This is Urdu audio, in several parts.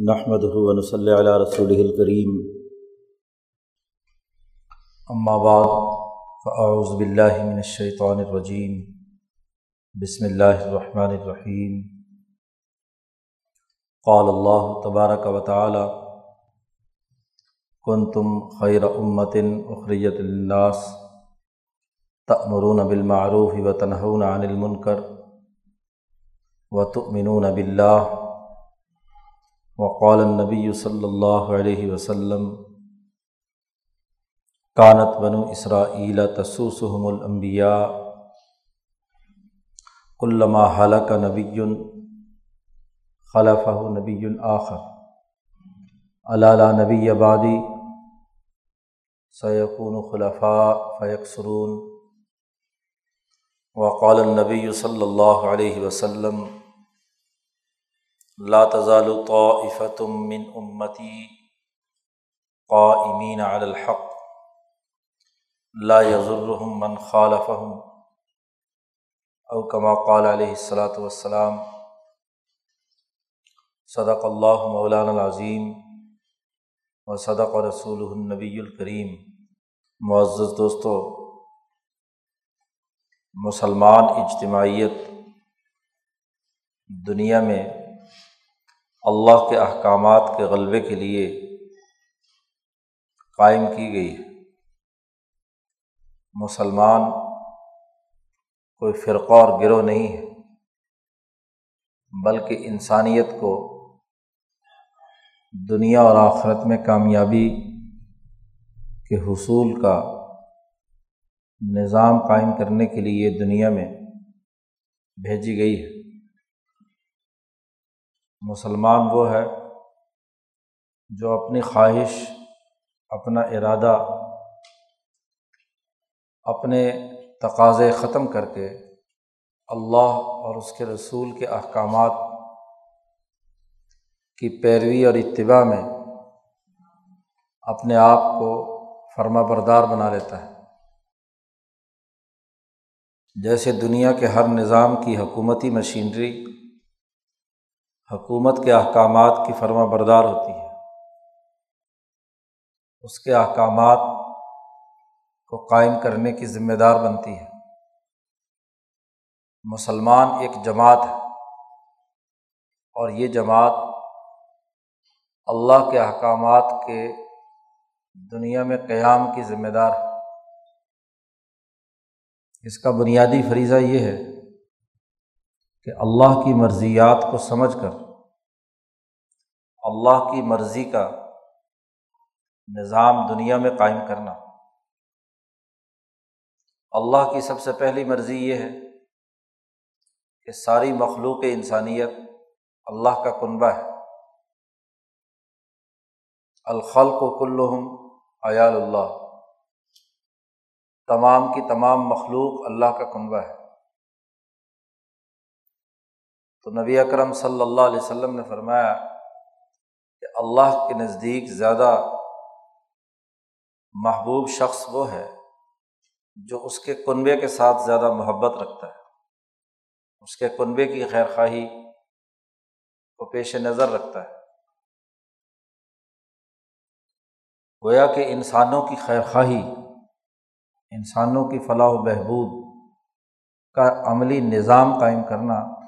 نحمد صلی علیہ رسول الکریم بعد فاعوذ باللہ من الشیطان الرجیم بسم اللہ الرحمن الرحیم قال اللہ تبارک و تعالی کن تم خیر امتن اخریت الناس تأمرون بالمعروف و تنہون عن المنکر و تؤمنون باللہ وقال النبی صلی اللہ علیہ وسلم، کانت بنو اسرائیل تسوسحم الانبیاء علامہ حلق نبی خلفہ نبی آخر علالہ نبی آبادی سیقون خلفاء فیکسرون وقال النبی صلی اللہ علیہ وسلم لا تزال طائفة من امتی قائمین علی الحق. لا يضرهم من خالفهم. او كما قال علیہ الصلاۃ والسلام، صدق اللہ مولانا العظیم و صدق رسول النبی الکریم معزز دوستو، مسلمان اجتماعیت دنیا میں اللہ کے احکامات کے غلبے کے لیے قائم کی گئی ہے۔ مسلمان کوئی فرقہ اور گروہ نہیں ہے، بلکہ انسانیت کو دنیا اور آخرت میں کامیابی کے حصول کا نظام قائم کرنے کے لیے دنیا میں بھیجی گئی ہے۔ مسلمان وہ ہے جو اپنی خواہش، اپنا ارادہ، اپنے تقاضے ختم کر کے اللہ اور اس کے رسول کے احکامات کی پیروی اور اتباع میں اپنے آپ کو فرما بردار بنا لیتا ہے۔ جیسے دنیا کے ہر نظام کی حکومتی مشینری حکومت کے احکامات کی فرما بردار ہوتی ہے اس کے احکامات کو قائم کرنے کی ذمہ دار بنتی ہے مسلمان ایک جماعت ہے۔ اور یہ جماعت اللہ کے احکامات کے دنیا میں قیام کی ذمہ دار ہے۔ اس کا بنیادی فریضہ یہ ہے کہ اللہ کی مرضیات کو سمجھ کر، اللہ کی مرضی کا نظام دنیا میں قائم کرنا۔ اللہ کی سب سے پہلی مرضی یہ ہے کہ ساری مخلوق انسانیت اللہ کا کنبہ ہے۔ الخلق و کلحم ایال اللہ۔ تمام کی تمام مخلوق اللہ کا کنبہ ہے۔ تو نبی اکرم صلی اللہ علیہ وسلم نے فرمایا کہ اللہ کے نزدیک زیادہ محبوب شخص وہ ہے جو اس کے کنبے کے ساتھ زیادہ محبت رکھتا ہے، اس کے کنبے کی خیر خواہی کو پیش نظر رکھتا ہے۔ گویا کہ انسانوں کی خیر خواہی، انسانوں کی فلاح و بہبود کا عملی نظام قائم کرنا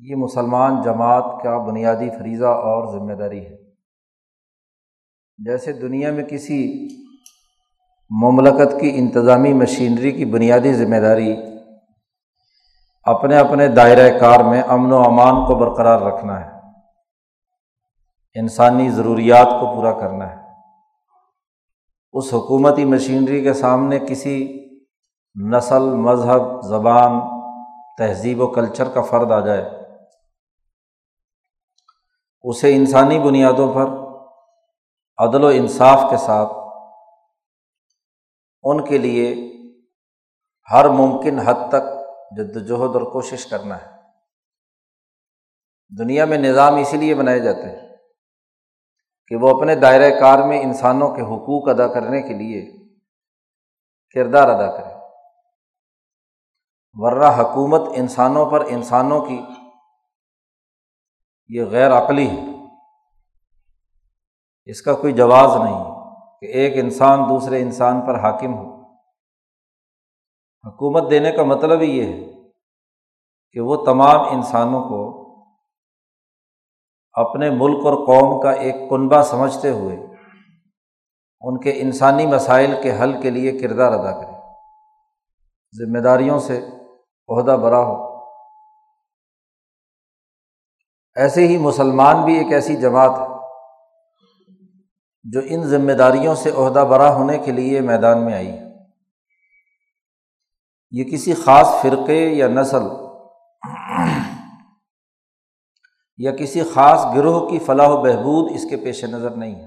یہ مسلمان جماعت کا بنیادی فریضہ اور ذمہ داری ہے۔ جیسے دنیا میں کسی مملکت کی انتظامی مشینری کی بنیادی ذمہ داری اپنے اپنے دائرۂ کار میں امن و امان کو برقرار رکھنا ہے، انسانی ضروریات کو پورا کرنا ہے۔ اس حکومتی مشینری کے سامنے کسی نسل، مذہب، زبان، تہذیب و کلچر کا فرد آ جائے۔ اسے انسانی بنیادوں پر عدل و انصاف کے ساتھ ان کے لیے ہر ممکن حد تک جد وجہد اور کوشش کرنا ہے۔ دنیا میں نظام اسی لیے بنائے جاتے ہیں کہ وہ اپنے دائرۂ کار میں انسانوں کے حقوق ادا کرنے کے لیے کردار ادا کرے۔ ورنہ حکومت انسانوں پر انسانوں کی یہ غیر عقلی ہے اس کا کوئی جواز نہیں کہ ایک انسان دوسرے انسان پر حاکم ہو۔ حکومت دینے کا مطلب ہی یہ ہے کہ وہ تمام انسانوں کو اپنے ملک اور قوم کا ایک کنبہ سمجھتے ہوئے ان کے انسانی مسائل کے حل کے لیے کردار ادا کرے۔ ذمہ داریوں سے عہدہ برا ہو۔ ایسے ہی مسلمان بھی ایک ایسی جماعت ہے جو ان ذمہ داریوں سے عہدہ برا ہونے کے لیے میدان میں آئی یہ کسی خاص فرقے یا نسل یا کسی خاص گروہ کی فلاح و بہبود اس کے پیش نظر نہیں ہے۔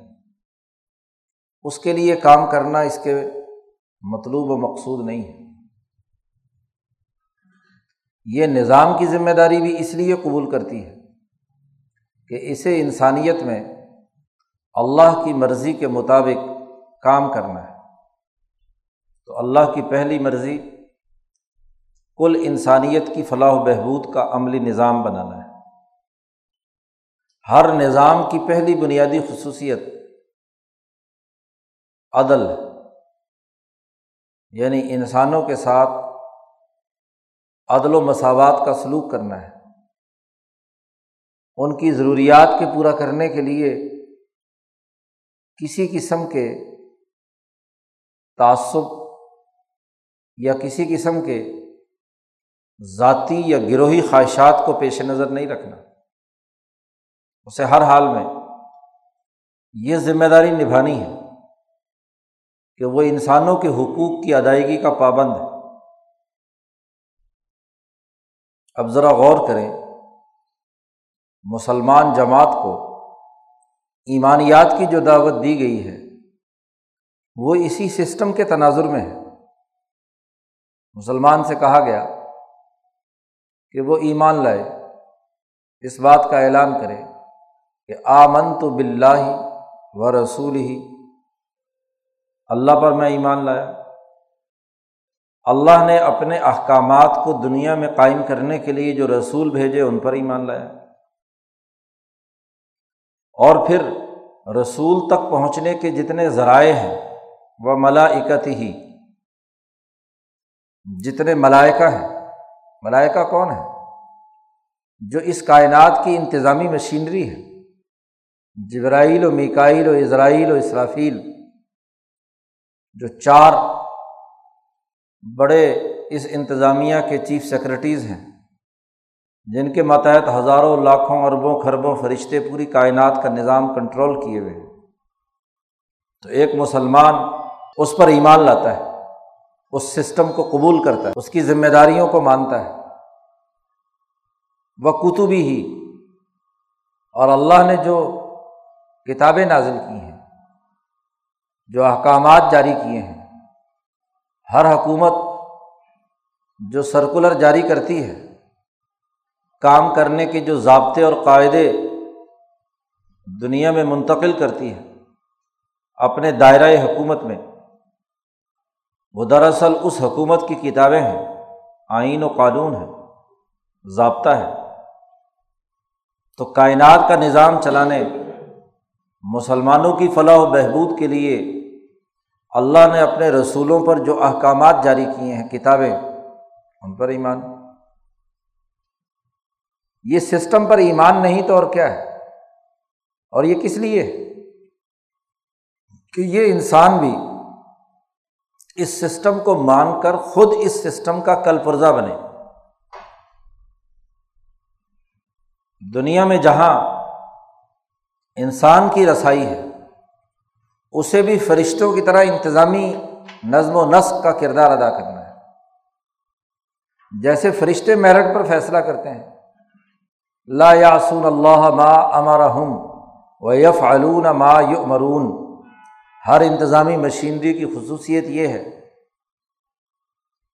اس کے لیے کام کرنا اس کے مطلوب و مقصود نہیں ہے۔ یہ نظام کی ذمہ داری بھی اس لیے قبول کرتی ہے کہ اسے انسانیت میں اللہ کی مرضی کے مطابق کام کرنا ہے۔ تو اللہ کی پہلی مرضی کل انسانیت کی فلاح و بہبود کا عملی نظام بنانا ہے۔ ہر نظام کی پہلی بنیادی خصوصیت عدل یعنی انسانوں کے ساتھ عدل و مساوات کا سلوک کرنا ہے۔ ان کی ضروریات کے پورا کرنے کے لیے کسی قسم کے تعصب یا کسی قسم کے ذاتی یا گروہی خواہشات کو پیش نظر نہیں رکھنا۔ اسے ہر حال میں یہ ذمہ داری نبھانی ہے کہ وہ انسانوں کے حقوق کی ادائیگی کا پابند ہے۔ اب ذرا غور کریں۔ مسلمان جماعت کو ایمانیات کی جو دعوت دی گئی ہے، وہ اسی سسٹم کے تناظر میں ہے۔ مسلمان سے کہا گیا کہ وہ ایمان لائے، اس بات کا اعلان کرے کہ آمن تو بلّہ و رسول ہی اللہ پر میں ایمان لایا۔ اللہ نے اپنے احکامات کو دنیا میں قائم کرنے کے لیے جو رسول بھیجے، ان پر ایمان لایا۔ اور پھر رسول تک پہنچنے کے جتنے ذرائع ہیں، وہ ملائکت ہی۔ جتنے ملائکہ ہیں، ملائکہ کون ہے جو اس کائنات کی انتظامی مشینری ہے جبرائیل و میکائل و اسرائیل و اسرافیل۔ جو چار بڑے اس انتظامیہ کے چیف سیکرٹریز ہیں۔ جن کے ماتحت ہزاروں، لاکھوں، اربوں خربوں فرشتے پوری کائنات کا نظام کنٹرول کیے ہوئے ہیں۔ تو ایک مسلمان اس پر ایمان لاتا ہے، اس سسٹم کو قبول کرتا ہے، اس کی ذمہ داریوں کو مانتا ہے۔ وہ کتبی ہی۔ اور اللہ نے جو کتابیں نازل کی ہیں، جو احکامات جاری کیے ہیں، ہر حکومت جو سرکولر جاری کرتی ہے کام کرنے کے جو ضابطے اور قاعدے دنیا میں منتقل کرتی ہے اپنے دائرۂ حکومت میں، وہ دراصل اس حکومت کی کتابیں ہیں، آئین و قانون ہے ضابطہ ہے تو کائنات کا نظام چلانے، مسلمانوں کی فلاح و بہبود کے لیے اللہ نے اپنے رسولوں پر جو احکامات جاری کیے ہیں، کتابیں، ان پر ایمان۔ یہ سسٹم پر ایمان نہیں تو اور کیا ہے؟ اور یہ کس لیے؟ کہ یہ انسان بھی اس سسٹم کو مان کر خود اس سسٹم کا کل پرزہ بنے۔ دنیا میں جہاں انسان کی رسائی ہے، اسے بھی فرشتوں کی طرح انتظامی نظم و نسق کا کردار ادا کرنا ہے۔ جیسے فرشتے میرٹ پر فیصلہ کرتے ہیں لا یاسون اللہ ما امر ہم و یف علون ما یو ہر انتظامی مشینری کی خصوصیت یہ ہے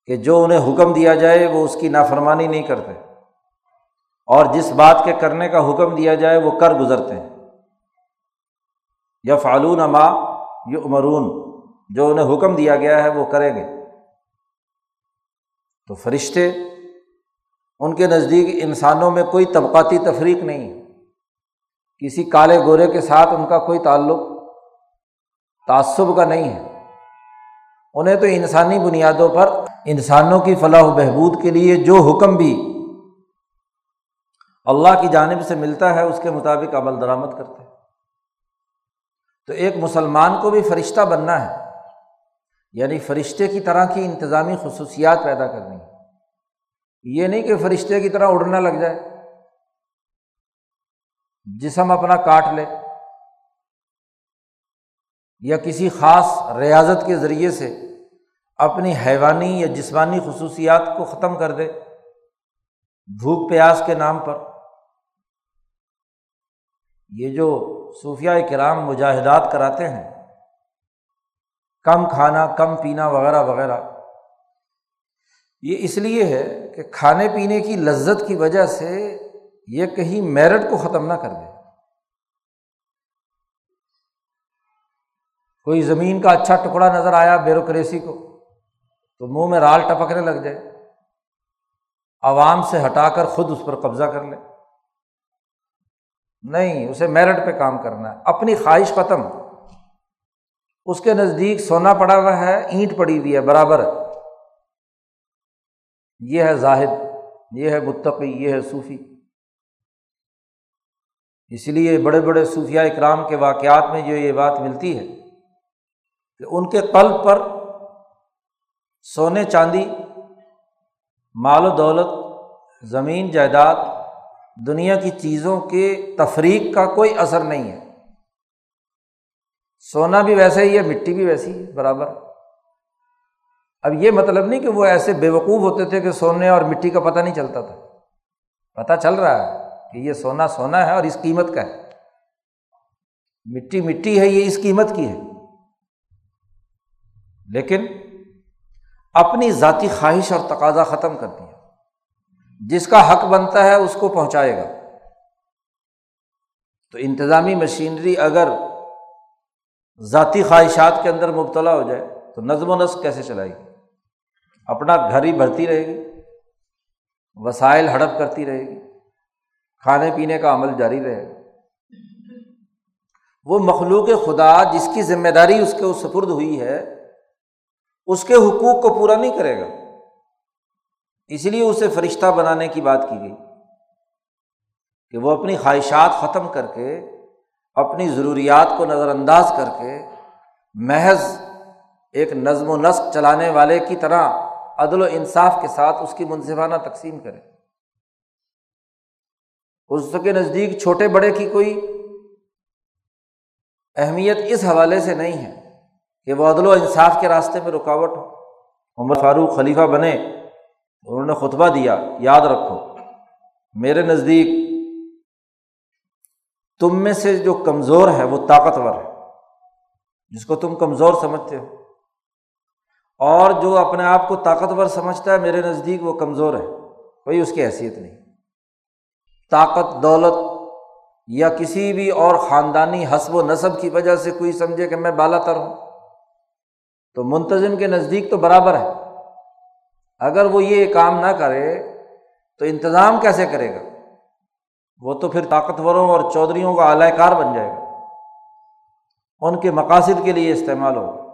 کہ جو انہیں حکم دیا جائے وہ اس کی نافرمانی نہیں کرتے۔ اور جس بات کے کرنے کا حکم دیا جائے وہ کر گزرتے ہیں۔ یا فعلون اما یو امرون جو انہیں حکم دیا گیا ہے وہ کریں گے۔ تو فرشتے ان کے نزدیک انسانوں میں کوئی طبقاتی تفریق نہیں کسی کالے گورے کے ساتھ ان کا کوئی تعلق، تعصب کا نہیں ہے۔ انہیں تو انسانی بنیادوں پر انسانوں کی فلاح و بہبود کے لیے جو حکم بھی اللہ کی جانب سے ملتا ہے، اس کے مطابق عمل درآمد کرتے ہیں۔ تو ایک مسلمان کو بھی فرشتہ بننا ہے یعنی فرشتے کی طرح کی انتظامی خصوصیات پیدا کرنی ہے۔ یہ نہیں کہ فرشتے کی طرح اڑنا لگ جائے۔ جسم اپنا کاٹ لے۔ یا کسی خاص ریاضت کے ذریعے سے اپنی حیوانی یا جسمانی خصوصیات کو ختم کر دے۔ بھوک پیاس کے نام پر۔ یہ جو صوفیہ کرام مجاہدات کراتے ہیں، کم کھانا، کم پینا وغیرہ وغیرہ۔ یہ اس لیے ہے کہ کھانے پینے کی لذت کی وجہ سے یہ کہیں میرٹ کو ختم نہ کر دے۔ کوئی زمین کا اچھا ٹکڑا نظر آیا بیوروکریسی کو، تو منہ میں رال ٹپکنے لگ جائے۔ عوام سے ہٹا کر خود اس پر قبضہ کر لے۔ نہیں، اسے میرٹ پہ کام کرنا ہے۔ اپنی خواہش ختم۔ اس کے نزدیک سونا پڑا ہوا ہے، اینٹ پڑی ہوئی ہے، برابر۔ یہ ہے زاہد، یہ ہے متقی، یہ ہے صوفی۔ اس لیے بڑے بڑے صوفیہ اکرام کے واقعات میں جو یہ بات ملتی ہے کہ ان کے قلب پر سونے چاندی، مال و دولت، زمین، جائیداد، دنیا کی چیزوں کے تفریق کا کوئی اثر نہیں ہے۔ سونا بھی ویسا ہی ہے، مٹی بھی ویسی ہے، برابر۔ اب یہ مطلب نہیں کہ وہ ایسے بے وقوف ہوتے تھے کہ سونے اور مٹی کا پتہ نہیں چلتا تھا۔ پتہ چل رہا ہے کہ یہ سونا سونا ہے اور اس قیمت کا ہے۔ مٹی مٹی ہے، یہ اس قیمت کی ہے۔ لیکن اپنی ذاتی خواہش اور تقاضا ختم کر دیا۔ جس کا حق بنتا ہے اس کو پہنچائے گا۔ تو انتظامی مشینری اگر ذاتی خواہشات کے اندر مبتلا ہو جائے تو نظم و نسق کیسے چلائے گی؟ اپنا گھر ہی بھرتی رہے گی، وسائل ہڑپ کرتی رہے گی، کھانے پینے کا عمل جاری رہے گا۔ وہ مخلوق خدا جس کی ذمہ داری اس کے سپرد ہوئی ہے، اس کے حقوق کو پورا نہیں کرے گا۔ اس لیے اسے فرشتہ بنانے کی بات کی گئی کہ وہ اپنی خواہشات ختم کر کے، اپنی ضروریات کو نظر انداز کر کے، محض ایک نظم و نسق چلانے والے کی طرح عدل و انصاف کے ساتھ اس کی منصفانہ تقسیم کرے اس کے نزدیک چھوٹے بڑے کی کوئی اہمیت اس حوالے سے نہیں ہے کہ وہ عدل و انصاف کے راستے میں رکاوٹ ہو۔ عمر فاروق خلیفہ بنے، انہوں نے خطبہ دیا، یاد رکھو، میرے نزدیک تم میں سے جو کمزور ہے وہ طاقتور ہے، جس کو تم کمزور سمجھتے ہو۔ اور جو اپنے آپ کو طاقتور سمجھتا ہے، میرے نزدیک وہ کمزور ہے۔ کوئی اس کی حیثیت نہیں۔ طاقت، دولت یا کسی بھی اور خاندانی حسب و نصب کی وجہ سے کوئی سمجھے کہ میں بالا تر ہوں۔ تو منتظم کے نزدیک تو برابر ہے۔ اگر وہ یہ کام نہ کرے، تو انتظام کیسے کرے گا؟ وہ تو پھر طاقتوروں اور چودھریوں کا اعلی کار بن جائے گا۔ ان کے مقاصد کے لیے استعمال ہوگا۔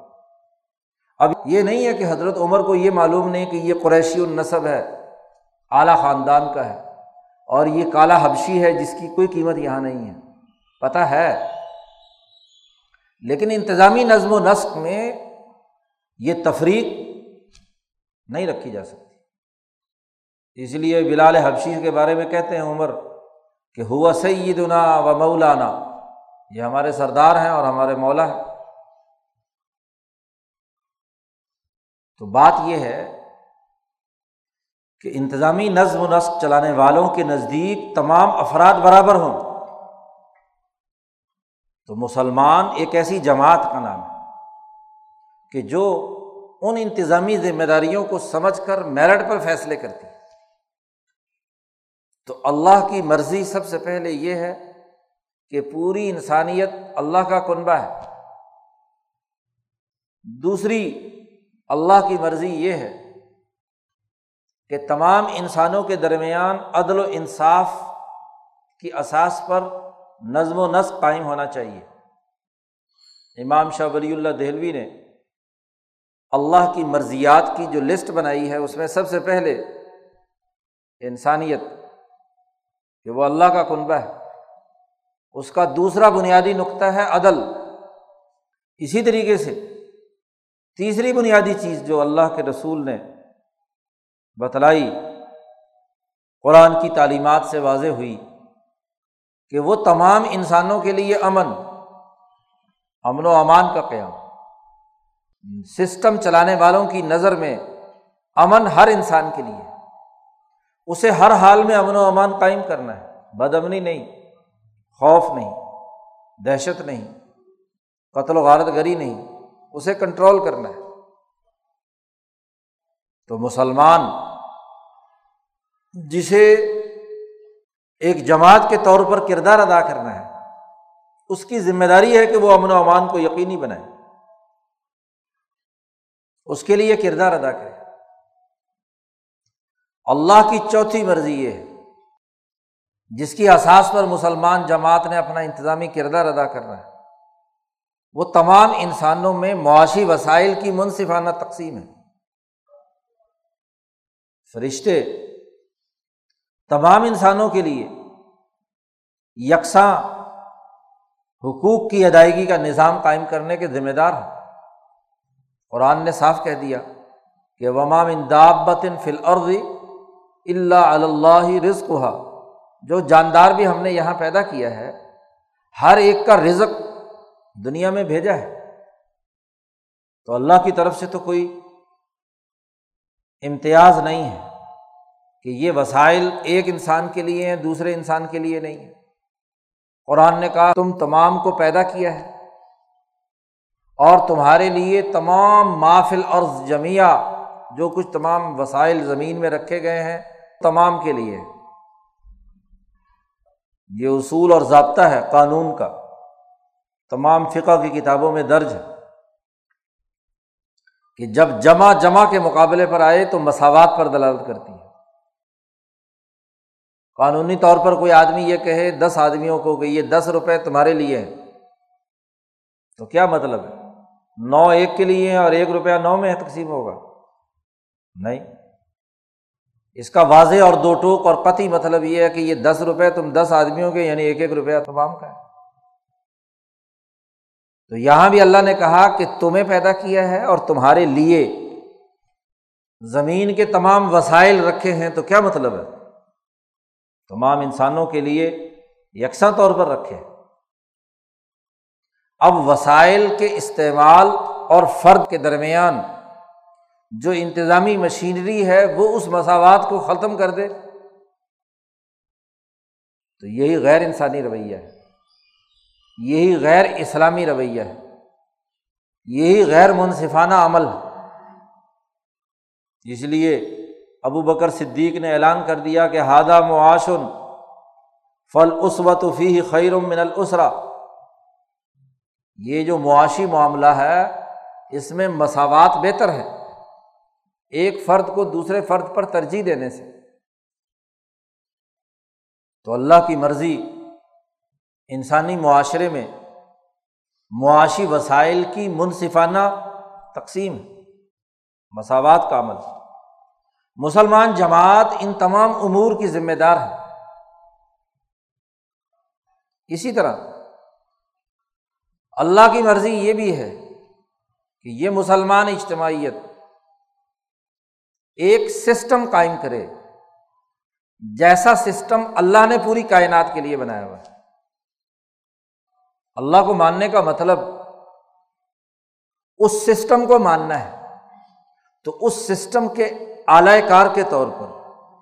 اب یہ نہیں ہے کہ حضرت عمر کو یہ معلوم نہیں کہ یہ قریشی النصب ہے، اعلیٰ خاندان کا ہے اور یہ کالا حبشی ہے جس کی کوئی قیمت یہاں نہیں ہے۔ پتہ ہے۔ لیکن انتظامی نظم و نسق میں یہ تفریق نہیں رکھی جا سکتی۔ اس لیے بلال حبشی کے بارے میں کہتے ہیں عمر کہ ہوا سیدنا و مولانا، یہ ہمارے سردار ہیں اور ہمارے مولا ہیں۔ تو بات یہ ہے کہ انتظامی نظم و نسق چلانے والوں کے نزدیک تمام افراد برابر ہوں۔ تو مسلمان ایک ایسی جماعت کا نام ہے کہ جو ان انتظامی ذمہ داریوں کو سمجھ کر میرٹ پر فیصلے کرتی تو اللہ کی مرضی سب سے پہلے یہ ہے کہ پوری انسانیت اللہ کا کنبہ ہے۔ دوسری اللہ کی مرضی یہ ہے کہ تمام انسانوں کے درمیان عدل و انصاف کی اساس پر نظم و نسق قائم ہونا چاہیے۔ امام شاہ ولی اللہ دہلوی نے اللہ کی مرضیات کی جو لسٹ بنائی ہے، اس میں سب سے پہلے انسانیت، کہ وہ اللہ کا کنبہ ہے۔ اس کا دوسرا بنیادی نقطہ ہے عدل۔ اسی طریقے سے تیسری بنیادی چیز جو اللہ کے رسول نے بتلائی، قرآن کی تعلیمات سے واضح ہوئی کہ وہ تمام انسانوں کے لیے امن امن و امان کا قیام۔ سسٹم چلانے والوں کی نظر میں امن ہر انسان کے لیے اسے ہر حال میں امن و امان قائم کرنا ہے۔ بد امنی نہیں، خوف نہیں، دہشت نہیں، قتل و غارت گری نہیں۔ اسے کنٹرول کرنا ہے۔ تو مسلمان جسے ایک جماعت کے طور پر کردار ادا کرنا ہے، اس کی ذمہ داری ہے کہ وہ امن و امان کو یقینی بنائے۔ اس کے لیے کردار ادا کرے۔ اللہ کی چوتھی مرضی یہ ہے، جس کی اساس پر مسلمان جماعت نے اپنا انتظامی کردار ادا کرنا ہے۔ وہ تمام انسانوں میں معاشی وسائل کی منصفانہ تقسیم ہے۔ فرشتے تمام انسانوں کے لیے یکساں حقوق کی ادائیگی کا نظام قائم کرنے کے ذمہ دار ہیں۔ قرآن نے صاف کہہ دیا کہ ومام اندابت فل عرض اللہ اللہ رزق ہوا جو جاندار بھی ہم نے یہاں پیدا کیا ہے، ہر ایک کا رزق دنیا میں بھیجا ہے۔ تو اللہ کی طرف سے تو کوئی امتیاز نہیں ہے کہ یہ وسائل ایک انسان کے لیے ہیں، دوسرے انسان کے لیے نہیں۔ ہے قرآن نے کہا، تم تمام کو پیدا کیا ہے اور تمہارے لیے تمام مافل اور جمیا جو کچھ تمام وسائل زمین میں رکھے گئے ہیں، تمام کے لیے یہ اصول اور ضابطہ ہے قانون کا۔ تمام فقہ کی کتابوں میں درج ہے کہ جب جمع جمع کے مقابلے پر آئے تو مساوات پر دلالت کرتی ہے۔ قانونی طور پر کوئی آدمی یہ کہے دس آدمیوں کو کہ یہ دس روپے تمہارے لیے ہیں، تو کیا مطلب ہے؟ نو ایک کے لیے اور ایک روپیہ نو میں تقسیم ہوگا۔ نہیں۔ اس کا واضح اور دو ٹوک اور قطعی مطلب یہ ہے کہ یہ دس روپے تم دس آدمیوں کے یعنی ایک ایک روپیہ تمام کا ہے۔ تو یہاں بھی اللہ نے کہا کہ تمہیں پیدا کیا ہے اور تمہارے لیے زمین کے تمام وسائل رکھے ہیں، تو کیا مطلب ہے؟ تمام انسانوں کے لیے یکساں طور پر رکھے۔ اب وسائل کے استعمال اور فرد کے درمیان جو انتظامی مشینری ہے، وہ اس مساوات کو ختم کر دے۔ تو یہی غیر انسانی رویہ ہے۔ یہی غیر اسلامی رویہ ہے۔ یہی غیر منصفانہ عمل ہے۔ اس لیے ابو بکر صدیق نے اعلان کر دیا کہ ہادہ معاشن فل عصوت فی خیر من الاسرا یہ جو معاشی معاملہ ہے، اس میں مساوات بہتر ہے ایک فرد کو دوسرے فرد پر ترجیح دینے سے۔ تو اللہ کی مرضی انسانی معاشرے میں معاشی وسائل کی منصفانہ تقسیم، مساوات کا عمل۔ مسلمان جماعت ان تمام امور کی ذمہ دار ہے۔ اسی طرح اللہ کی مرضی یہ بھی ہے کہ یہ مسلمان اجتماعیت ایک سسٹم قائم کرے، جیسا سسٹم اللہ نے پوری کائنات کے لیے بنایا ہوا ہے۔ اللہ کو ماننے کا مطلب اس سسٹم کو ماننا ہے۔ تو اس سسٹم کے اعلی کار کے طور پر،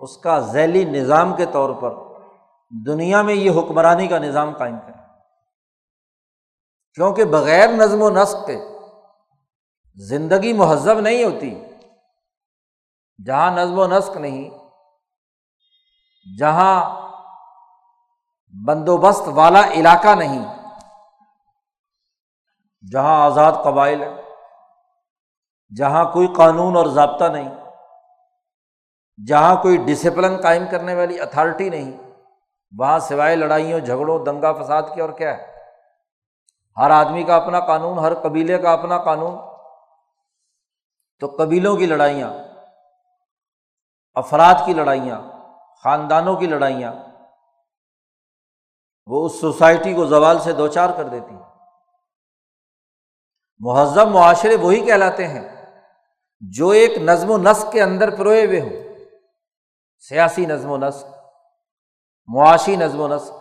اس کا ذیلی نظام کے طور پر دنیا میں یہ حکمرانی کا نظام قائم کرے کیونکہ بغیر نظم و نسق کے زندگی مہذب نہیں ہوتی۔ جہاں نظم و نسق نہیں، جہاں بندوبست والا علاقہ نہیں۔ جہاں آزاد قبائل ہے جہاں کوئی قانون اور ضابطہ نہیں، جہاں کوئی ڈسپلن قائم کرنے والی اتھارٹی نہیں، وہاں سوائے لڑائیوں، جھگڑوں، دنگا فساد کی اور کیا ہے؟ ہر آدمی کا اپنا قانون، ہر قبیلے کا اپنا قانون۔ تو قبیلوں کی لڑائیاں، افراد کی لڑائیاں، خاندانوں کی لڑائیاں، وہ اس سوسائٹی کو زوال سے دو چار کر دیتی مہذب معاشرے وہی کہلاتے ہیں جو ایک نظم و نسق کے اندر پروئے ہوئے ہوں۔ سیاسی نظم و نسق، معاشی نظم و نسق،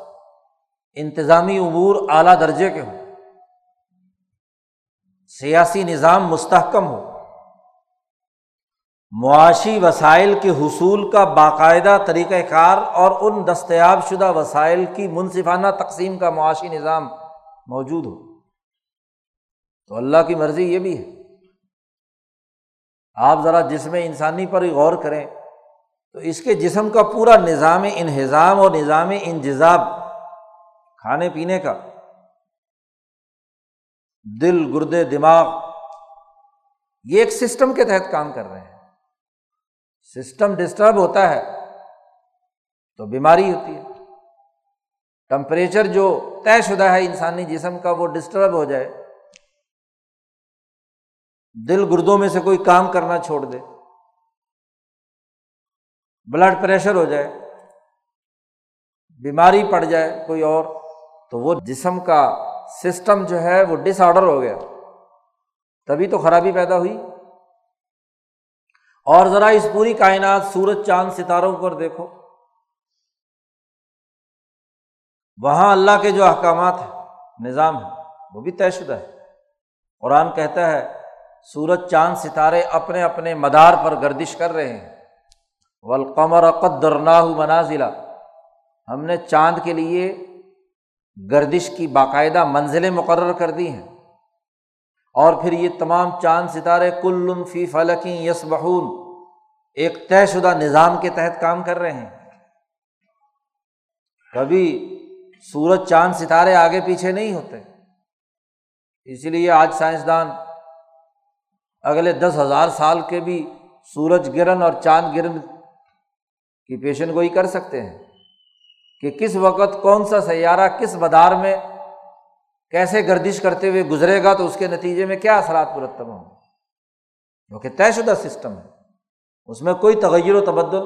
انتظامی امور اعلیٰ درجے کے ہوں۔ سیاسی نظام مستحکم ہو۔ معاشی وسائل کے حصول کا باقاعدہ طریقۂ کار اور ان دستیاب شدہ وسائل کی منصفانہ تقسیم کا معاشی نظام موجود ہو۔ تو اللہ کی مرضی یہ بھی ہے۔ آپ ذرا جسم انسانی پر ہی غور کریں تو اس کے جسم کا پورا نظام انہضام اور نظام انجذاب کھانے پینے کا۔ دل، گردے، دماغ، یہ ایک سسٹم کے تحت کام کر رہے ہیں۔ سسٹم ڈسٹرب ہوتا ہے تو بیماری ہوتی ہے۔ ٹمپریچر جو طے شدہ ہے انسانی جسم کا وہ ڈسٹرب ہو جائے۔ دل گردوں میں سے کوئی کام کرنا چھوڑ دے۔ بلڈ پریشر ہو جائے، بیماری پڑ جائے کوئی اور، تو وہ جسم کا سسٹم جو ہے وہ ڈس آڈر ہو گیا۔ تبھی تو خرابی پیدا ہوئی۔ اور ذرا اس پوری کائنات سورج، چاند، ستاروں پر دیکھو۔ وہاں اللہ کے جو احکامات ہیں، نظام ہے وہ بھی طے شدہ ہے قرآن کہتا ہے سورج چاند ستارے اپنے اپنے مدار پر گردش کر رہے ہیں۔ ولقمر قدرنا منازلہ ہم نے چاند کے لیے گردش کی باقاعدہ منزلیں مقرر کر دی ہیں۔ اور پھر یہ تمام چاند ستارے کل فی فلکی یس بہون ایک طے شدہ نظام کے تحت کام کر رہے ہیں۔ کبھی سورج چاند ستارے آگے پیچھے نہیں ہوتے۔ اسی لیے آج سائنسدان اگلے دس ہزار سال کے بھی سورج گرہن اور چاند گرہن کی پیشن گوئی کر سکتے ہیں کہ کس وقت کون سا سیارہ کس مدار میں کیسے گردش کرتے ہوئے گزرے گا تو اس کے نتیجے میں کیا اثرات مرتب ہوں گے؟ کیونکہ طے شدہ سسٹم ہے۔ اس میں کوئی تغیر و تبدل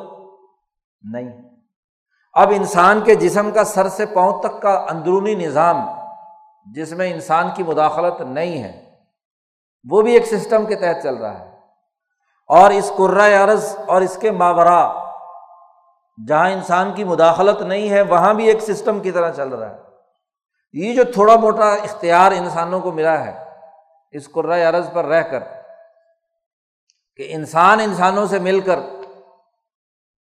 نہیں۔ اب انسان کے جسم کا سر سے پاؤں تک کا اندرونی نظام جس میں انسان کی مداخلت نہیں ہے۔ وہ بھی ایک سسٹم کے تحت چل رہا ہے۔ اور اس عرض اور اس کے ماورا، جہاں انسان کی مداخلت نہیں ہے، وہاں بھی ایک سسٹم کی طرح چل رہا ہے۔ یہ جو تھوڑا موٹا اختیار انسانوں کو ملا ہے، اس عرض پر رہ کر کہ انسان انسانوں سے مل کر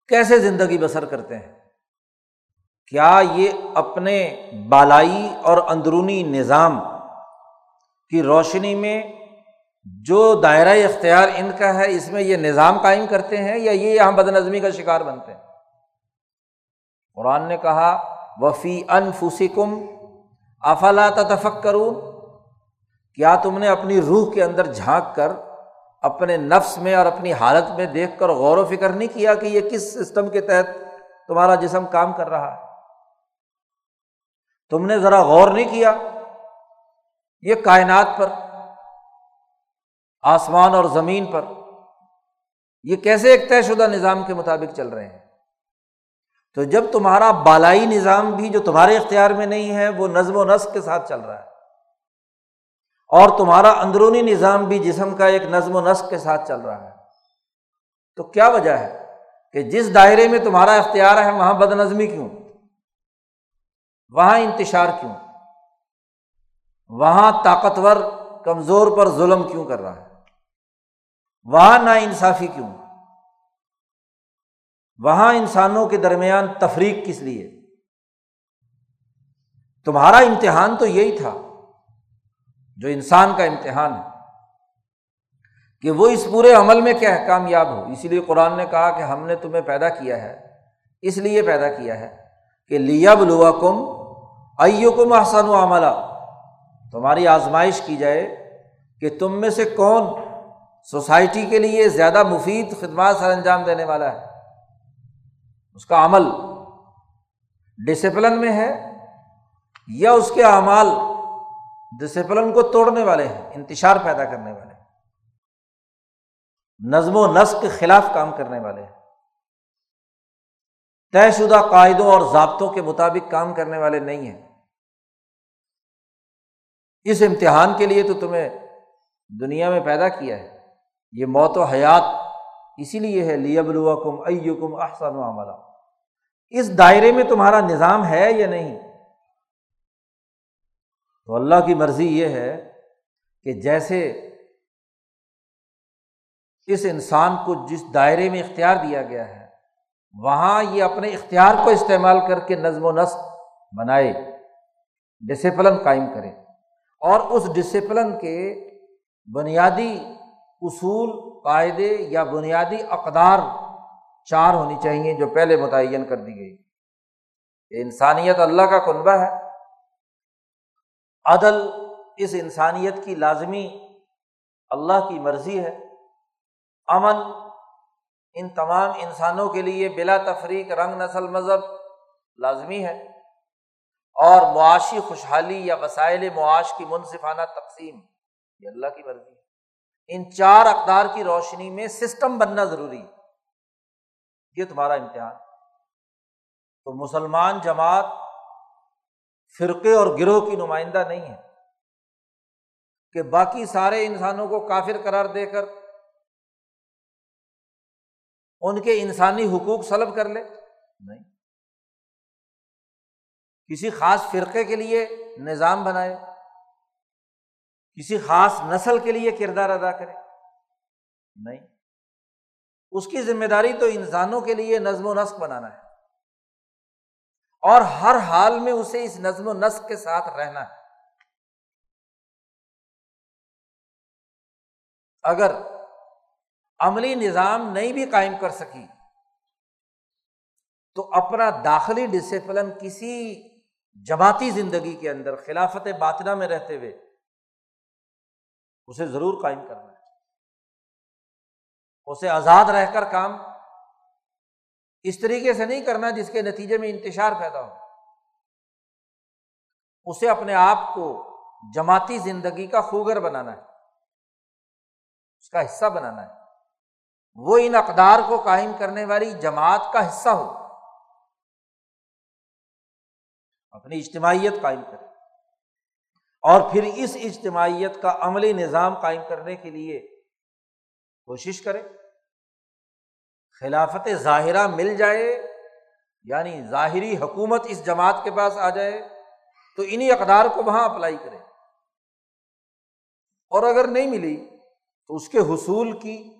کیسے زندگی بسر کرتے ہیں؟ کیا یہ اپنے بالائی اور اندرونی نظام کی روشنی میں جو دائرۂ اختیار ان کا ہے، اس میں یہ نظام قائم کرتے ہیں یا یہ یہاں بد نظمی کا شکار بنتے ہیں؟ قرآن نے کہا وفی انفسکم افلا تفک کروں کیا تم نے اپنی روح کے اندر جھانک کر اپنے نفس میں اور اپنی حالت میں دیکھ کر غور و فکر نہیں کیا کہ یہ کس سسٹم کے تحت تمہارا جسم کام کر رہا ہے؟ تم نے ذرا غور نہیں کیا؟ یہ کائنات پر آسمان اور زمین پر۔ یہ کیسے ایک طے شدہ نظام کے مطابق چل رہے ہیں؟ تو جب تمہارا بالائی نظام بھی جو تمہارے اختیار میں نہیں ہے، وہ نظم و نسق کے ساتھ چل رہا ہے۔ اور تمہارا اندرونی نظام بھی جسم کا ایک نظم و نسق کے ساتھ چل رہا ہے۔ تو کیا وجہ ہے کہ جس دائرے میں تمہارا اختیار ہے، وہاں بد نظمی کیوں؟ وہاں انتشار کیوں؟ وہاں طاقتور کمزور پر ظلم کیوں کر رہا ہے؟ وہاں نا انصافی کیوں؟ وہاں انسانوں کے درمیان تفریق کس لیے؟ تمہارا امتحان تو یہی تھا، جو انسان کا امتحان ہے، کہ وہ اس پورے عمل میں کیا کامیاب ہو۔ اسی لیے قرآن نے کہا کہ ہم نے تمہیں پیدا کیا ہے، اس لیے پیدا کیا ہے کہ لیا بلوا کم ائو کم احسن و عملہ تمہاری آزمائش کی جائے کہ تم میں سے کون سوسائٹی کے لیے زیادہ مفید خدمات سر انجام دینے والا ہے۔ اس کا عمل ڈسپلن میں ہے یا اس کے اعمال ڈسپلن کو توڑنے والے ہیں، انتشار پیدا کرنے والے ہیں۔ نظم و نسق کے خلاف کام کرنے والے ہیں۔ طے شدہ قاعدوں اور ضابطوں کے مطابق کام کرنے والے نہیں ہیں۔ اس امتحان کے لیے تو تمہیں دنیا میں پیدا کیا ہے۔ یہ موت و حیات اسی لیے ہے لیب الکم ایکم احسن و عملہ اس دائرے میں تمہارا نظام ہے یا نہیں؟ تو اللہ کی مرضی یہ ہے کہ جیسے اس انسان کو جس دائرے میں اختیار دیا گیا ہے، وہاں یہ اپنے اختیار کو استعمال کر کے نظم و نسق بنائے ڈسپلن قائم کرے۔ اور اس ڈسپلن کے بنیادی اصول، قاعدے یا بنیادی اقدار چار ہونی چاہیے جو پہلے متعین کر دی گئی۔ انسانیت اللہ کا کنبہ ہے۔ عدل اس انسانیت کی لازمی اللہ کی مرضی ہے۔ امن ان تمام انسانوں کے لیے بلا تفریق رنگ نسل مذہب لازمی ہے۔ اور معاشی خوشحالی یا وسائل معاش کی منصفانہ تقسیم، یہ اللہ کی مرضی ہے۔ ان چار اقدار کی روشنی میں سسٹم بننا ضروری ہے۔ یہ تمہارا امتحان۔ تو مسلمان جماعت فرقے اور گروہ کی نمائندہ نہیں ہے کہ باقی سارے انسانوں کو کافر قرار دے کر ان کے انسانی حقوق سلب کر لے۔ نہیں۔ کسی خاص فرقے کے لیے نظام بنائے۔ کسی خاص نسل کے لیے کردار ادا کرے؟ نہیں۔ اس کی ذمہ داری تو انسانوں کے لیے نظم و نسق بنانا ہے۔ اور ہر حال میں اسے اس نظم و نسق کے ساتھ رہنا ہے۔ اگر عملی نظام نہیں بھی قائم کر سکی، تو اپنا داخلی ڈسپلن کسی جماعتی زندگی کے اندر، خلافت باطنا میں رہتے ہوئے اسے ضرور قائم کرنا ہے۔ اسے آزاد رہ کر کام اس طریقے سے نہیں کرنا جس کے نتیجے میں انتشار پیدا ہو۔ اسے اپنے آپ کو جماعتی زندگی کا خوگر بنانا ہے۔ اس کا حصہ بنانا ہے۔ وہ ان اقدار کو قائم کرنے والی جماعت کا حصہ ہو۔ اپنی اجتماعیت قائم کرے۔ اور پھر اس اجتماعیت کا عملی نظام قائم کرنے کے لیے کوشش کرے خلافت ظاہرہ مل جائے یعنی ظاہری حکومت اس جماعت کے پاس آ جائے، تو انہیں اقدار کو وہاں اپلائی کرے اور اگر نہیں ملی، تو اس کے حصول کی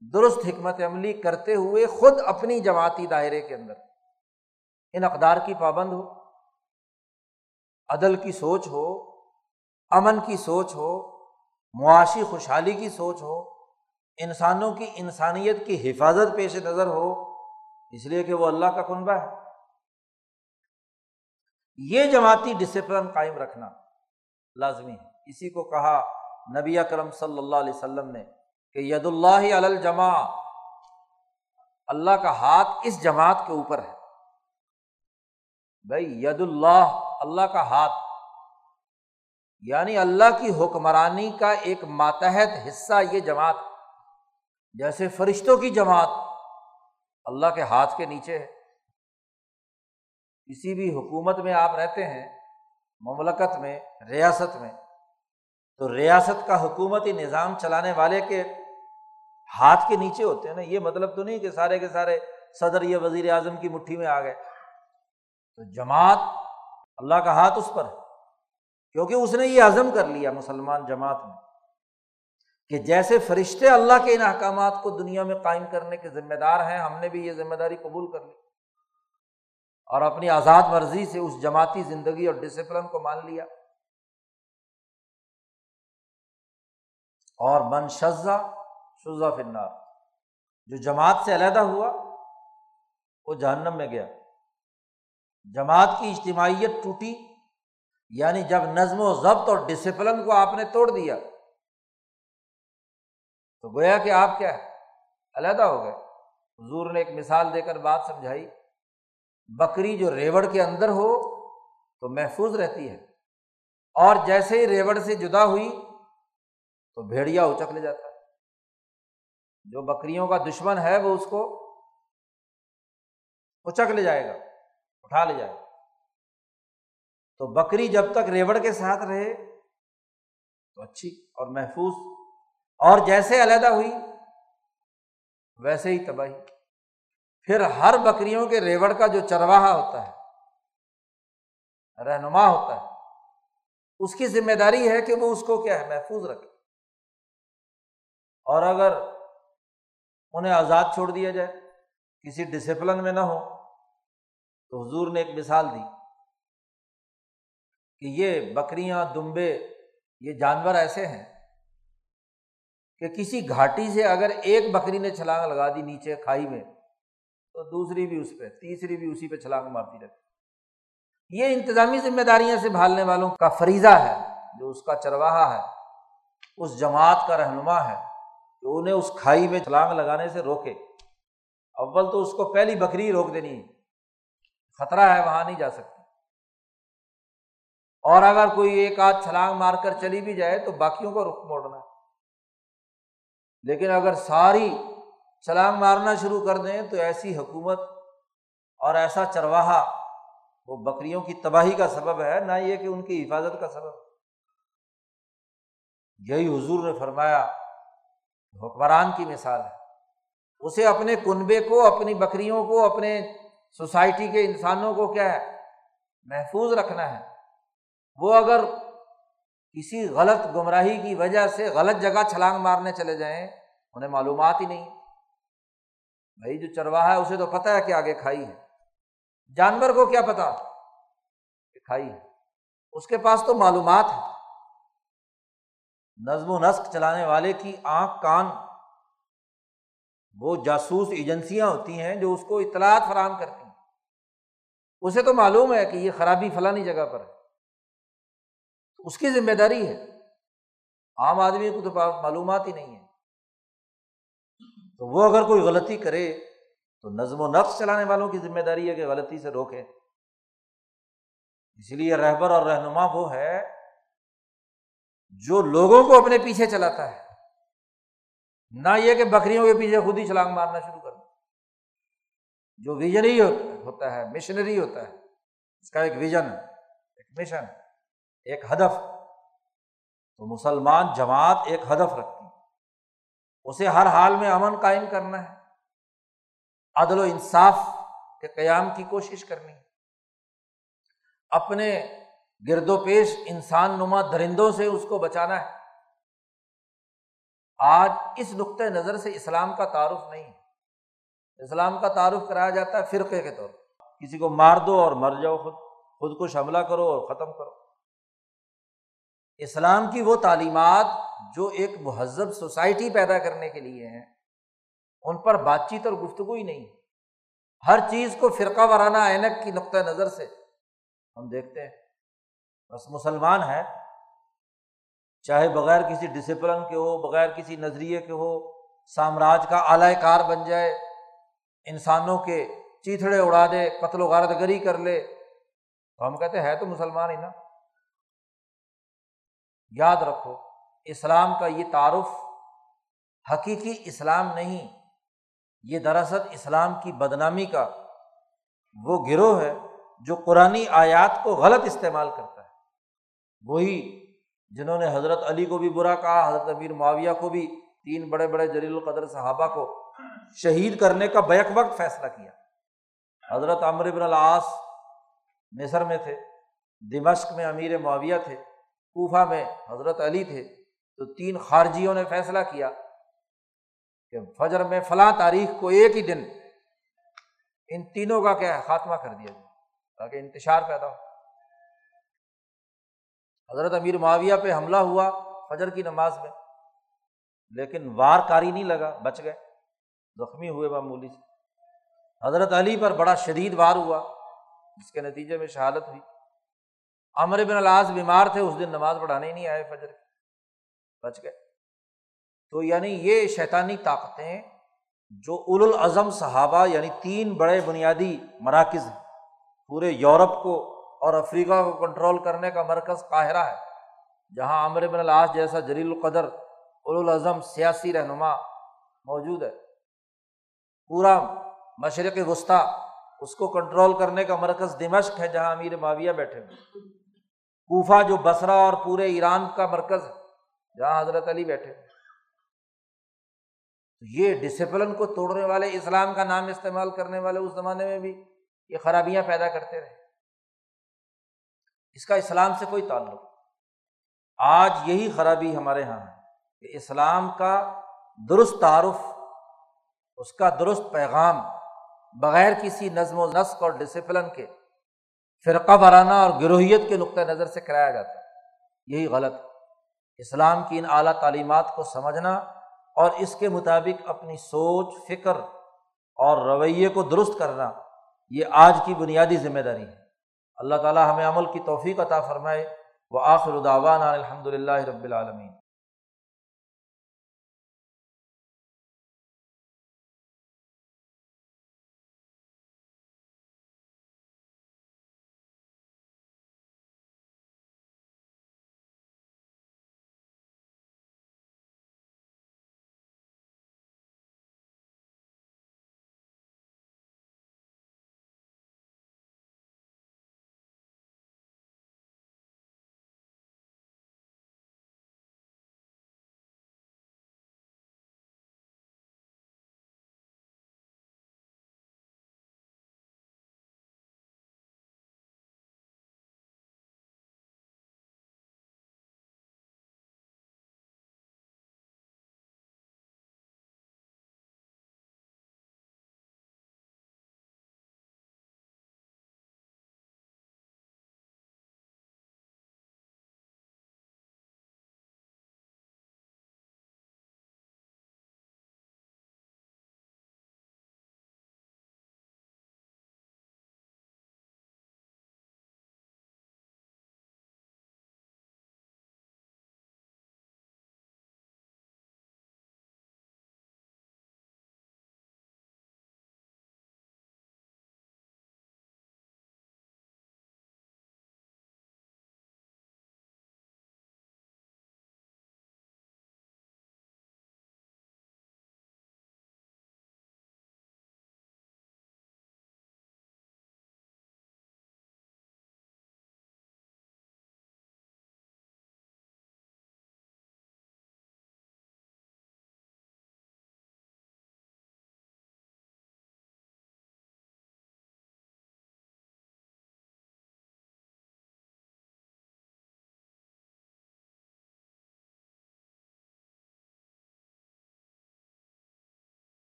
درست حکمت عملی کرتے ہوئے خود اپنی جماعتی دائرے کے اندر، ان اقدار کی پابند ہو۔ عدل کی سوچ ہو، امن کی سوچ ہو، معاشی خوشحالی کی سوچ ہو، انسانوں کی انسانیت کی حفاظت پیش نظر ہو، اس لیے کہ وہ اللہ کا کنبہ ہے۔ یہ جماعتی ڈسپلن قائم رکھنا لازمی ہے۔ اسی کو کہا نبی اکرم صلی اللہ علیہ وسلم نے کہ ید اللہ الجماع، اللہ کا ہاتھ اس جماعت کے اوپر ہے۔ بھائی، ید اللہ اللہ کا ہاتھ یعنی اللہ کی حکمرانی کا ایک ماتحت حصہ یہ جماعت، جیسے فرشتوں کی جماعت اللہ کے ہاتھ کے نیچے ہے۔ کسی بھی حکومت میں آپ رہتے ہیں، مملکت میں، ریاست میں، تو ریاست کا حکومتی نظام چلانے والے کے ہاتھ کے نیچے ہوتے ہیں نا، یہ مطلب تو نہیں کہ سارے کے سارے صدر یا وزیر اعظم کی مٹھی میں آ گئے۔ تو جماعت اللہ کا ہاتھ اس پر ہے، کیونکہ اس نے یہ عزم کر لیا مسلمان جماعت میں کہ جیسے فرشتے اللہ کے ان احکامات کو دنیا میں قائم کرنے کے ذمہ دار ہیں، ہم نے بھی یہ ذمہ داری قبول کر لی اور اپنی آزاد مرضی سے اس جماعتی زندگی اور ڈسپلن کو مان لیا۔ اور من شزا شزا فنار جو جماعت سے علیحدہ ہوا، وہ جہنم میں گیا۔ جماعت کی اجتماعیت ٹوٹی یعنی جب نظم و ضبط اور ڈسپلن کو آپ نے توڑ دیا، تو گویا کہ آپ کیا ہے؟ علیحدہ ہو گئے۔ حضور نے ایک مثال دے کر بات سمجھائی۔ بکری جو ریوڑ کے اندر ہو تو محفوظ رہتی ہے، اور جیسے ہی ریوڑ سے جدا ہوئی تو بھیڑیا اچک لے جاتا ہے۔ جو بکریوں کا دشمن ہے وہ اس کو اچک لے جائے گا۔ اٹھا لے جائے۔ تو بکری جب تک ریوڑ کے ساتھ رہے، تو اچھی اور محفوظ۔ اور جیسے علیحدہ ہوئی، ویسے ہی تباہی۔ پھر ہر بکریوں کے ریوڑ کا جو چرواہا ہوتا ہے، رہنما ہوتا ہے، اس کی ذمہ داری ہے کہ وہ اس کو کیا ہے، محفوظ رکھے۔ اور اگر انہیں آزاد چھوڑ دیا جائے، کسی ڈسپلن میں نہ ہو تو حضور نے ایک مثال دی کہ یہ بکریاں، دمبے، یہ جانور ایسے ہیں کہ کسی گھاٹی سے اگر ایک بکری نے چھلانگ لگا دی نیچے کھائی میں، تو دوسری بھی اس پہ، تیسری بھی اسی پہ چھلانگ مارتی رہتی۔ یہ انتظامی ذمہ داریاں سے بھالنے والوں کا فریضہ ہے، جو اس کا چرواہا ہے، اس جماعت کا رہنما ہے کہ انہیں اس کھائی میں چھلانگ لگانے سے روکے۔ اول تو اس کو پہلی بکری روک دینی ہے۔ خطرہ ہے، وہاں نہیں جا سکتی۔ اور اگر کوئی ایک آدھ چھلانگ مار کر چلی بھی جائے تو باقیوں کو رخ موڑنا۔ ہے لیکن اگر ساری چھلانگ مارنا شروع کر دیں تو ایسی حکومت اور ایسا چرواہا وہ بکریوں کی تباہی کا سبب ہے، نہ یہ کہ ان کی حفاظت کا سبب۔ یہی حضور نے فرمایا، حکمران کی مثال ہے۔ اسے اپنے کنبے کو، اپنی بکریوں کو، اپنے سوسائٹی کے انسانوں کو کیا ہے؟ محفوظ رکھنا ہے۔ وہ اگر کسی غلط گمراہی کی وجہ سے غلط جگہ چھلانگ مارنے چلے جائیں، انہیں معلومات ہی نہیں۔ بھائی، جو چرواہا ہے، اسے تو پتا ہے کہ آگے کھائی ہے۔ جانور کو کیا پتا کہ کھائی ہے۔ اس کے پاس تو معلومات ہے نظم و نسق چلانے والے کی آنکھ، کان، وہ جاسوس ایجنسیاں ہوتی ہیں جو اس کو اطلاعات فراہم کرتی اسے تو معلوم ہے کہ یہ خرابی فلانی جگہ پر ہے۔ اس کی ذمہ داری ہے۔ عام آدمی کو تو معلومات ہی نہیں ہے۔ تو وہ اگر کوئی غلطی کرے تو نظم و نقص چلانے والوں کی ذمہ داری ہے کہ غلطی سے روکے اس لیے رہبر اور رہنما وہ ہے جو لوگوں کو اپنے پیچھے چلاتا ہے۔ نہ یہ کہ بکریوں کے پیچھے خود ہی چھلانگ مارنا شروع جو ویژنری ہوتا ہے مشنری ہوتا ہے، اس کا ایک ویژن ایک مشن ایک ہدف. تو مسلمان جماعت ایک ہدف رکھتی اسے ہر حال میں امن قائم کرنا ہے. عدل و انصاف کے قیام کی کوشش کرنی ہے. اپنے گرد و پیش انسان نما درندوں سے اس کو بچانا ہے. آج اس نقطۂ نظر سے اسلام کا تعارف نہیں ہے. اسلام کا تعارف کرایا جاتا ہے فرقے کے طور پر۔ کسی کو مار دو اور مر جاؤ خود۔ خود کو حملہ کرو اور ختم کرو۔ اسلام کی وہ تعلیمات جو ایک مہذب سوسائٹی پیدا کرنے کے لیے ہیں، ان پر بات چیت اور گفتگو ہی نہیں۔ ہر چیز کو فرقہ وارانہ اینک کی نقطۂ نظر سے ہم دیکھتے ہیں۔ بس مسلمان ہے چاہے بغیر کسی ڈسپلن کے ہو، بغیر کسی نظریے کے ہو، سامراج کا اعلی کار بن جائے۔ انسانوں کے چیتھڑے اڑا دے، قتل و غارت گری کر لے۔ تو ہم کہتے ہیں تو مسلمان ہی نا؟ یاد رکھو، اسلام کا یہ تعارف حقیقی اسلام نہیں، یہ دراصل اسلام کی بدنامی کا وہ گروہ ہے جو قرآن آیات کو غلط استعمال کرتا ہے۔ وہی جنہوں نے حضرت علی کو بھی برا کہا، حضرت امیر معاویہ کو بھی، تین بڑے بڑے جلیل القدر صحابہ کو شہید کرنے کا بیک وقت فیصلہ کیا۔ حضرت عمر بن العاص مصر میں تھے، دمشق میں امیر معاویہ تھے، کوفہ میں حضرت علی تھے، تو تین خارجیوں نے فیصلہ کیا کہ فجر میں فلاں تاریخ کو ایک ہی دن ان تینوں کا کیا ہے، خاتمہ کر دیا جائے، تاکہ انتشار پیدا ہو۔ حضرت امیر معاویہ پہ حملہ ہوا فجر کی نماز میں، لیکن وار کاری نہیں لگا، بچ گئے۔ زخمی ہوئے معمولی سے۔ حضرت علی پر بڑا شدید وار ہوا، جس کے نتیجے میں شہادت ہوئی۔ عمر بن الاس بیمار تھے، اس دن نماز پڑھانے ہی نہیں آئے، فجر بچ گئے۔ تو یعنی یہ شیطانی طاقتیں جو اول الازم صحابہ یعنی تین بڑے بنیادی مراکز ہیں، پورے یورپ کو اور افریقہ کو کنٹرول کرنے کا مرکز قاہرہ ہے، جہاں عمر بن العاص جیسا جلیل القدر الاظم سیاسی رہنما موجود ہے۔ پورا مشرق وسطیٰ، اس کو کنٹرول کرنے کا مرکز دمشق ہے جہاں امیر معاویہ بیٹھے ہوئے کوفہ جو بسرا اور پورے ایران کا مرکز ہے، جہاں حضرت علی بیٹھے یہ ڈسپلن کو توڑنے والے، اسلام کا نام استعمال کرنے والے اس زمانے میں بھی یہ خرابیاں پیدا کرتے رہے۔ اس کا اسلام سے کوئی تعلق۔ آج یہی خرابی ہمارے یہاں ہے کہ اسلام کا درست تعارف اس کا درست پیغام بغیر کسی نظم و نسق اور ڈسپلن کے فرقہ وارانہ اور گروہیت کے نقطۂ نظر سے کرایا جاتا ہے۔ یہی غلط اسلام کی ان اعلیٰ تعلیمات کو سمجھنا اور اس کے مطابق اپنی سوچ، فکر اور رویے کو درست کرنا، یہ آج کی بنیادی ذمہ داری ہے۔ اللہ تعالیٰ ہمیں عمل کی توفیق عطا فرمائے۔ وہ آخر الداوان الحمد للہ رب العالمین۔